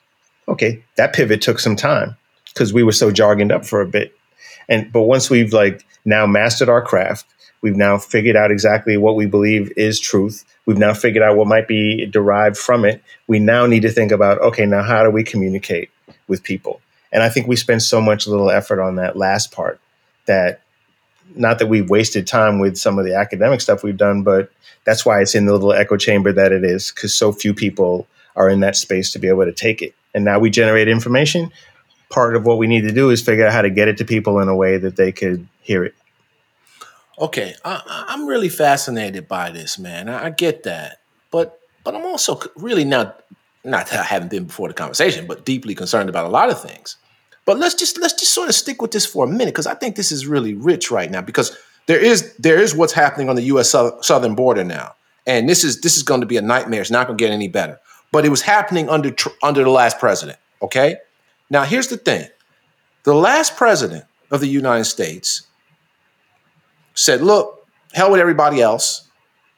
Okay, that pivot took some time because we were so jargoned up for a bit. And but once we've like now mastered our craft, we've now figured out exactly what we believe is truth. We've now figured out what might be derived from it. We now need to think about okay, now how do we communicate with people? And I think we spend so much little effort on that last part that not that we've wasted time with some of the academic stuff we've done, but that's why it's in the little echo chamber that it is, because so few people are in that space to be able to take it. And now we generate information. Part of what we need to do is figure out how to get it to people in a way that they could hear it. Okay, I, am really fascinated by this, man. I, I, get that, but but I'm also really not not that I haven't been before the conversation, but deeply concerned about a lot of things. But let's just let's just sort of stick with this for a minute because I think this is really rich right now because there is there is what's happening on the U.S. southern border now, and this is this is going to be a nightmare. It's not going to get any better. But it was happening under under the last president. Okay, now here's the thing: the last president of the United States said, "Look, hell with everybody else,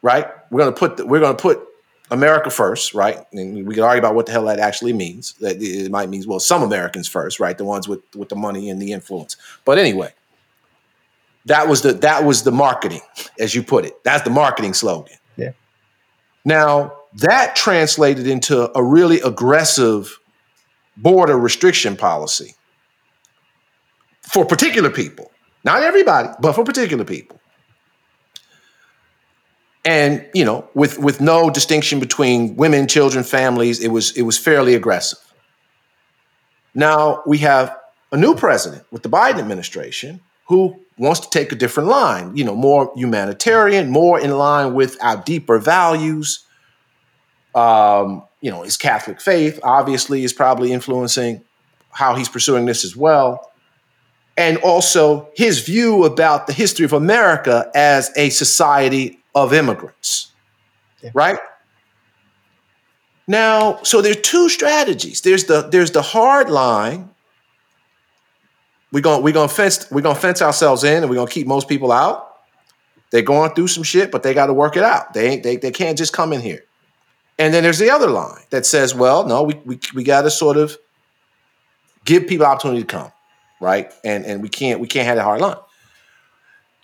right? We're going to put the, we're going to put America first, right? And we can argue about what the hell that actually means. That it might mean well, some Americans first, right? The ones with with the money and the influence. But anyway, that was the that was the marketing, as you put it. That's the marketing slogan. Yeah. Now that translated into a really aggressive border restriction policy for particular people. Not everybody, but for particular people. And you know with with no distinction between women children families it was it was fairly aggressive. Now we have a new president with the biden administration who wants to take a different line you know more humanitarian more in line with our deeper values. Um, you know his catholic faith obviously is probably influencing how he's pursuing this as well and also his view about the history of america as a society of immigrants, yeah. right? Now, so there's two strategies. There's the there's the hard line. We're gonna we're gonna fence we're gonna fence ourselves in and we're gonna keep most people out. They're going through some shit, but they got to work it out. They ain't they, they can't just come in here. And then there's the other line that says, well, no, we we, we got to sort of give people opportunity to come, right? And and we can't we can't have a hard line.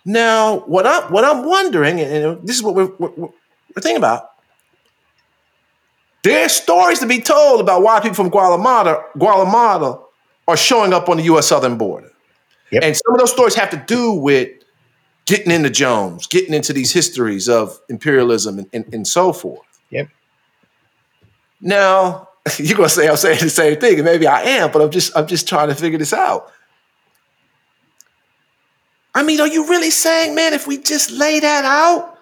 Now, what I'm what I'm wondering, and this is what we're, we're, we're thinking about. There's stories to be told about why people from Guatemala, Guatemala are showing up on the U.S. southern border, yep. and some of those stories have to do with getting into Jones, getting into these histories of imperialism and, and, and so forth. Yep. Now you're gonna say I'm saying the same thing, and maybe I am, but I'm just I'm just trying to figure this out. I mean, are you really saying, man, if we just lay that out,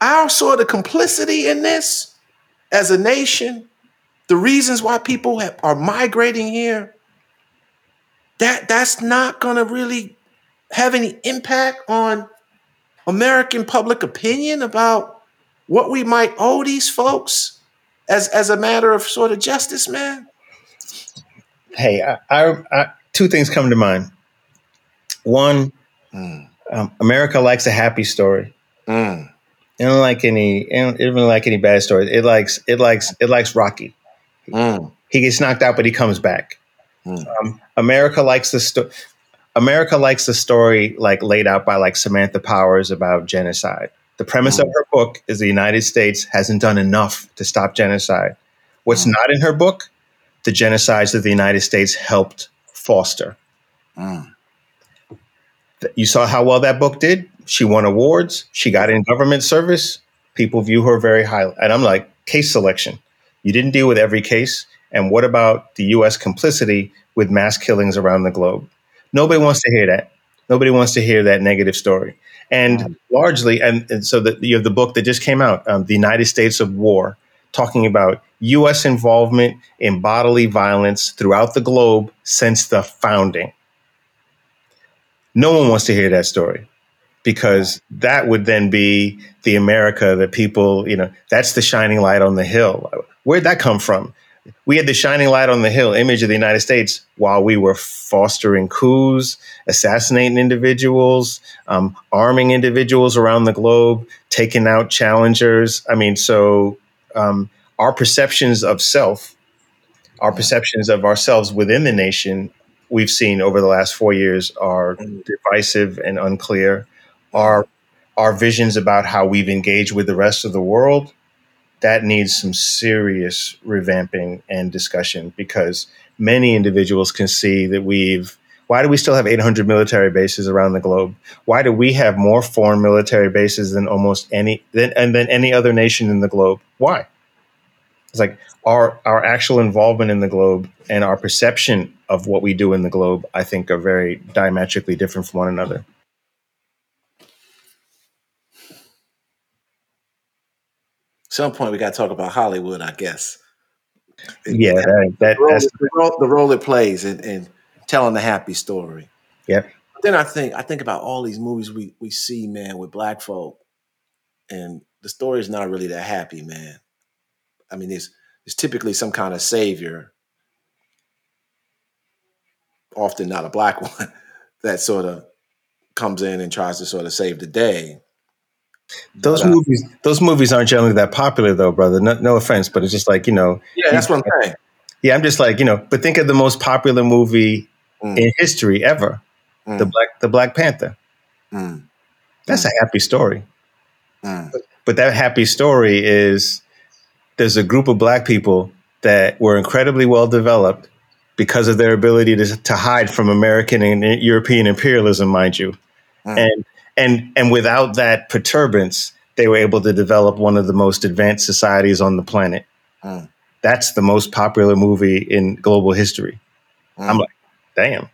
our sort of complicity in this as a nation, the reasons why people have, are migrating here, that that's not to really have any impact on American public opinion about what we might owe these folks as as a matter of sort of justice, man? Hey, I, I, I, two things come to mind. One, Mm. Um, America likes a happy story. Mm. It don't like any. It don't, it don't like any bad story. It likes. It likes. It likes Rocky. Mm. He gets knocked out, but he comes back. Mm. Um, America likes the story. America likes the story like laid out by like Samantha Powers about genocide. The premise of her book is the United States hasn't done enough to stop genocide. What's mm. not in her book? The genocides that the United States helped foster. Mm. You saw how well that book did. She won awards. She got in government service. People view her very highly. And I'm like, case selection. You didn't deal with every case. And what about the US complicity with mass killings around the globe? Nobody wants to hear that. Nobody wants to hear that negative story. And largely, and, and so that you have the book that just came out, um, The United States of War, talking about US involvement in bodily violence throughout the globe since the founding. No one wants to hear that story because that would then be the America that people, you know, that's the shining light on the hill. Where'd that come from? We had the shining light on the hill image of the United States while we were fostering coups, assassinating individuals, um, arming individuals around the globe, taking out challengers. I mean, so um, our perceptions of self, our perceptions of ourselves within the nation we've seen over the last four years are divisive and unclear. Our our visions about how we've engaged with the rest of the world that needs some serious revamping and discussion because many individuals can see that we've why do we still have 800 military bases around the globe? Why do we have more foreign military bases than almost any than and than any other nation in the globe? Why? It's like our our actual involvement in the globe and our perception of what we do in the globe, I think, are very diametrically different from one another. Some point we got to talk about Hollywood, I guess. Yeah, that, that the, role, that's the, role, the role it plays in, in telling the happy story. yeah. Then I think I think about all these movies we we see, man, with black folk, and the story is not really that happy, man. I mean, there's there's typically some kind of savior, often not a black one, that sort of comes in and tries to sort of save the day. Those But, uh, movies, those movies aren't generally that popular, though, brother. No, no offense, but it's just like you know, yeah, that's what I'm saying. yeah. I'm just like you know, but think of the most popular movie Mm, in history ever, the mm, Black, the Black Panther. mm, That's a happy story, mm, but that happy story is there's a group of black people that were incredibly well developed because of their ability to, to hide from American and European imperialism, mind you, mm. and and and without that perturbance, they were able to develop one of the most advanced societies on the planet. Mm. That's the most popular movie in global history. Mm. I'm like, damn.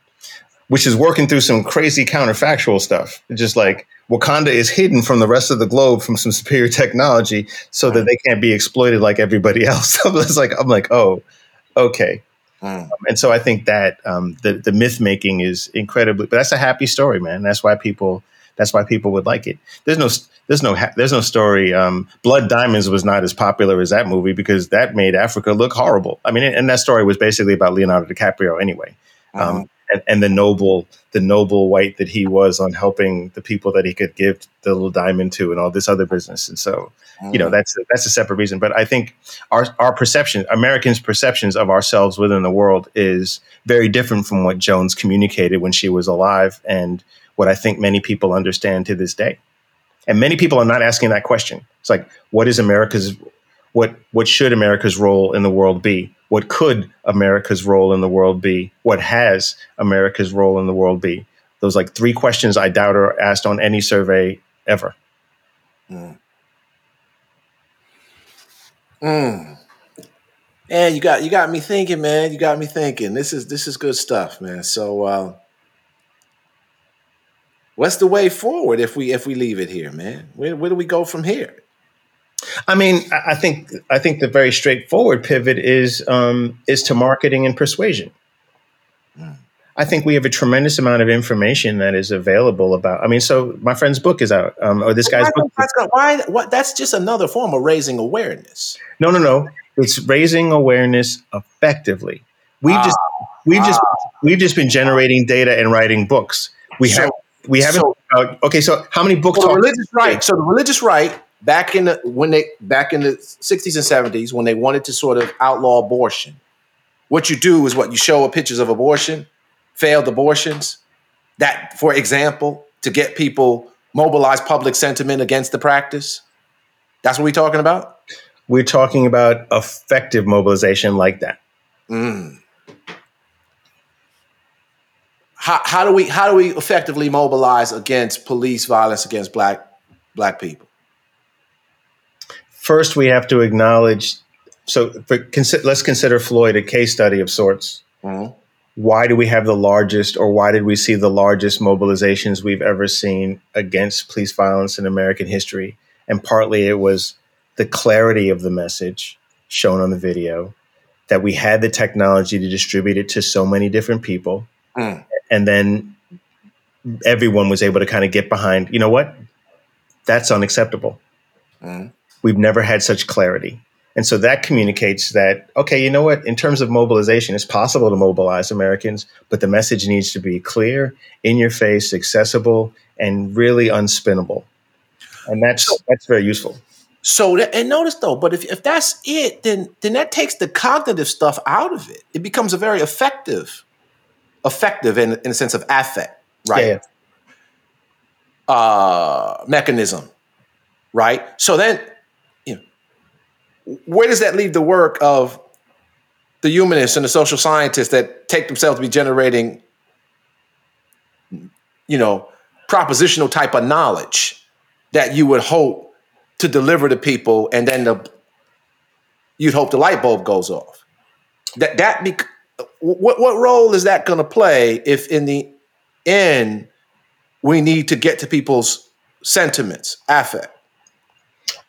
Which is working through some crazy counterfactual stuff. It's just like Wakanda is hidden from the rest of the globe from some superior technology so that they can't be exploited like everybody else. It's like I'm like, oh, okay. Mm. And so I think that um, the the myth making is incredibly, but that's a happy story, man. That's why people that's why people would like it. There's no there's no there's no story. Um, Blood Diamonds was not as popular as that movie because that made Africa look horrible. I mean, and that story was basically about Leonardo DiCaprio anyway, um, Mhm. and, and the noble the noble white that he was on helping the people that he could give the little diamond to and all this other business. And so you know Mhm. that's that's a separate reason but i think our our perception americans perceptions of ourselves within the world is very different from what jones communicated when she was alive and what i think many people understand to this day and many people are not asking that question it's like what is america's what what should america's role in the world be what could america's role in the world be what has america's role in the world be those like three questions i doubt are asked on any survey ever Mm. Mm. You got you got me thinking, man. You got me thinking. This is this is good stuff, man. So, uh, what's the way forward if we if we leave it here, man? Where where do we go from here? I mean, I think I think the very straightforward pivot is um, is to marketing and persuasion. Mm. I think we have a tremendous amount of information that is available about. I mean, so my friend's book is out, um, or this guy's book. that's not- why what that's just another form of raising awareness. No, no, no. It's raising awareness effectively. We've just we've just we've just been generating data and writing books. We So- have we haven't. so- uh, okay, so how many books? So the religious right. So the religious right back in the when they back in the sixties and seventies when they wanted to sort of outlaw abortion, what you do is what you show pictures of abortion, failed abortions. That, for example, to get people mobilize public sentiment against the practice. That's what we're talking about. We're talking about effective mobilization like that. Mm. How, how do we how do we effectively mobilize against police violence against black black people? First, we have to acknowledge. So, for, let's consider Floyd a case study of sorts. Mhm. Why do we have the largest, or why did we see the largest mobilizations we've ever seen against police violence in American history? And partly it was the clarity of the message shown on the video, that we had the technology to distribute it to so many different people. Mm. And then everyone was able to kind of get behind, you know what? That's unacceptable Mm. we've never had such clarity. And so that communicates that, okay, you know what? In terms of mobilization, it's possible to mobilize Americans, but the message needs to be clear, in your face, accessible, and really unspinnable. And that's that's very useful. So that, and notice though, but if, if that's it, then then that takes the cognitive stuff out of it. It becomes a very effective effective in, in a sense of affect, right? Yeah. Uh, mechanism, right? So then, you know, where does that leave the work of the humanists and the social scientists that take themselves to be generating, you know, propositional type of knowledge that you would hope to deliver to people, and then the you'd hope the light bulb goes off. That that bec- what what role is that going to play if in the end we need to get to people's sentiments, affect?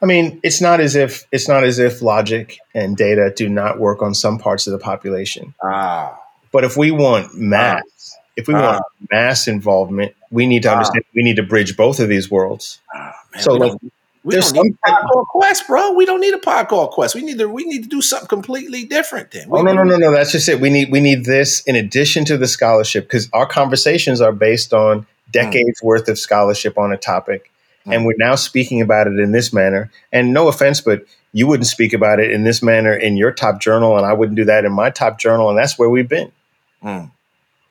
I mean, it's not as if it's not as if logic and data do not work on some parts of the population. Ah, But if we want mass, if we Ah. want mass involvement, we need to Ah. understand we need to bridge both of these worlds. ah, man, So, like, we there's don't need a some- podcast quest, bro. We don't need a pod podcast quest. We need to we need to do something completely different. Then. Oh no no no no! That's just it. We need we need this in addition to the scholarship because our conversations are based on decades worth of scholarship on a topic, and we're now speaking about it in this manner. And no offense, but you wouldn't speak about it in this manner in your top journal, and I wouldn't do that in my top journal, and that's where we've been. Mm.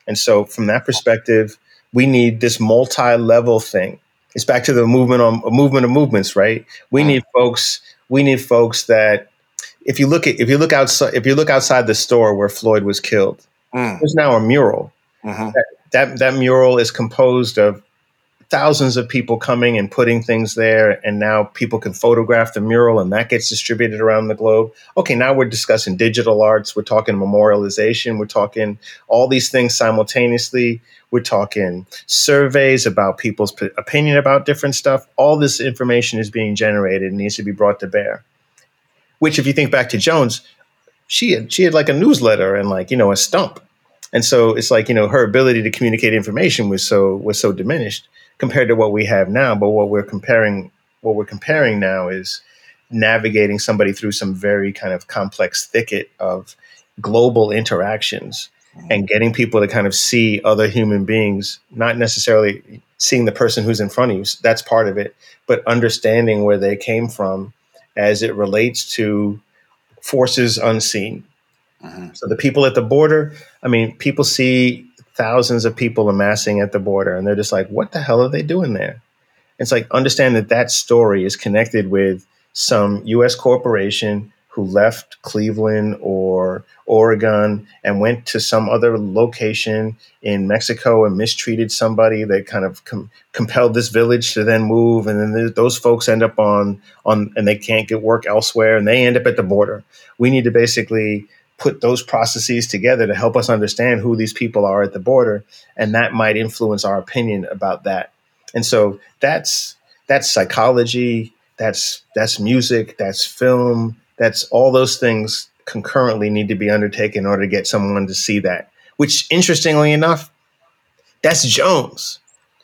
And so, from that perspective, we need this multi-level thing. It's back to the movement on a movement of movements, right? We Mm. need folks. We need folks that, if you look at if you look outside if you look outside the store where Floyd was killed, Mm. there's now a mural. Mhm. That that mural is composed of thousands of people coming and putting things there, and now people can photograph the mural, and that gets distributed around the globe. Okay, now we're discussing digital arts. We're talking memorialization. We're talking all these things simultaneously. We're talking surveys about people's p- opinion about different stuff. All this information is being generated and needs to be brought to bear. Which, if you think back to Jones, she had she had like a newsletter and like you know a stump, and so it's like you know her ability to communicate information was so was so diminished compared to what we have now. But what we're comparing what we're comparing now is navigating somebody through some very kind of complex thicket of global interactions and getting people to kind of see other human beings, not necessarily seeing the person who's in front of you. That's part of it, but understanding where they came from as it relates to forces unseen. Mhm. So the people at the border, I mean, people see thousands of people amassing at the border and they're just like, what the hell are they doing there? It's like, understand that that story is connected with some US corporation who left Cleveland or Oregon and went to some other location in Mexico and mistreated somebody that kind of com- compelled this village to then move. And then th- those folks end up on, on, and they can't get work elsewhere and they end up at the border. We need to basically put those processes together to help us understand who these people are at the border. And that might influence our opinion about that. And so that's, that's psychology, that's, that's music, that's film, that's all those things concurrently need to be undertaken in order to get someone to see that. Which, interestingly enough, that's Jones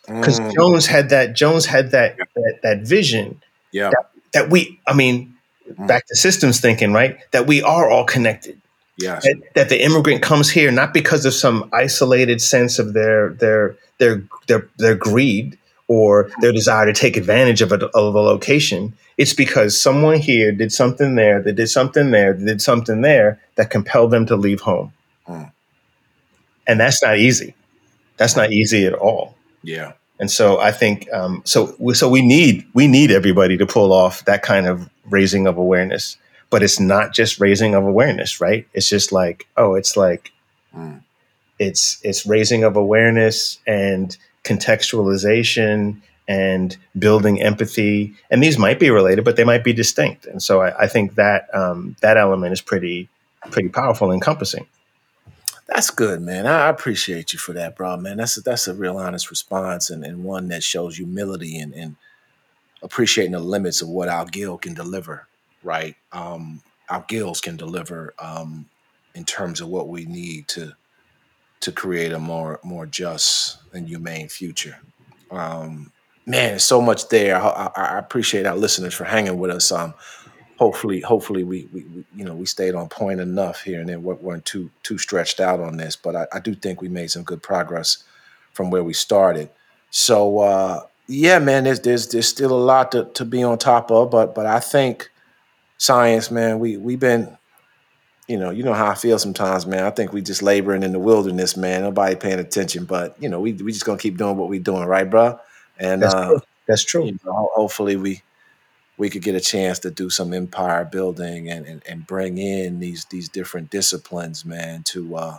because Mm. Jones had that. Jones had that that, that vision yeah, that we. I mean, Mm. back to systems thinking, right? That we are all connected. Yes, That, that the immigrant comes here not because of some isolated sense of their their their their their greed or their desire to take advantage of a, of a location. It's because someone here did something there, that did something there, that did something there that compelled them to leave home. Mm. And that's not easy. That's not easy at all. yeah, And so I think um, so. So we need we need everybody to pull off that kind of raising of awareness. But it's not just raising of awareness, right? It's just like oh, it's like Mm. it's it's raising of awareness and contextualization and building empathy. And these might be related, but they might be distinct. And so I, I think that um, that element is pretty pretty powerful, and encompassing. That's good, man. I I appreciate you for that, bro, man. That's a, that's a real honest response and, and one that shows humility and, and appreciating the limits of what our guild can deliver, right? Um, our guilds can deliver um, in terms of what we need to to create a more more just and humane future. Um, man, so much there. I, I, I appreciate our listeners for hanging with us. Um, hopefully, hopefully we, we, we you know we stayed on point enough here, and then we weren't too too stretched out on this. But I, I do think we made some good progress from where we started. So uh, yeah, man, there's there's there's still a lot to, to be on top of, but but I think science, man, we we've been you know, you know how I feel sometimes, man. I think we just laboring in the wilderness, man. Nobody paying attention, but you know, we we just gonna keep doing what we doing, right, bro? And That's uh, true. That's true. you know, hopefully we we could get a chance to do some empire building and, and, and bring in these these different disciplines, man, to uh,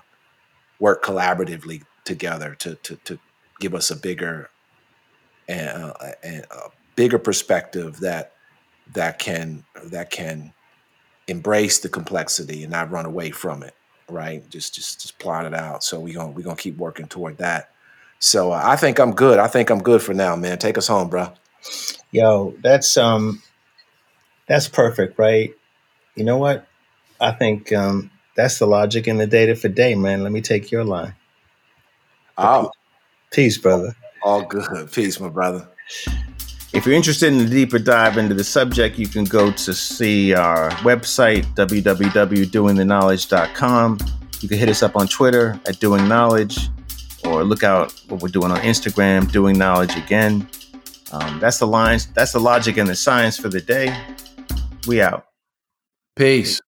work collaboratively together to to to give us a bigger and uh, a, a bigger perspective that that can that can embrace the complexity and not run away from it right just just just plot it out so we're gonna we're gonna keep working toward that so uh, i think i'm good i think i'm good for now man take us home bro Yo, that's um that's perfect, right? You know what? I think um that's the logic and the data for day, man. Let me take your line. oh Peace, brother. all good peace my brother If you're interested in a deeper dive into the subject, you can go to see our website, www.doingtheknowledge.com. You can hit us up on Twitter at Doing Knowledge or look out what we're doing on Instagram, Doing Knowledge Again. Um, that's the lines, that's the logic and the science for the day. We out. peace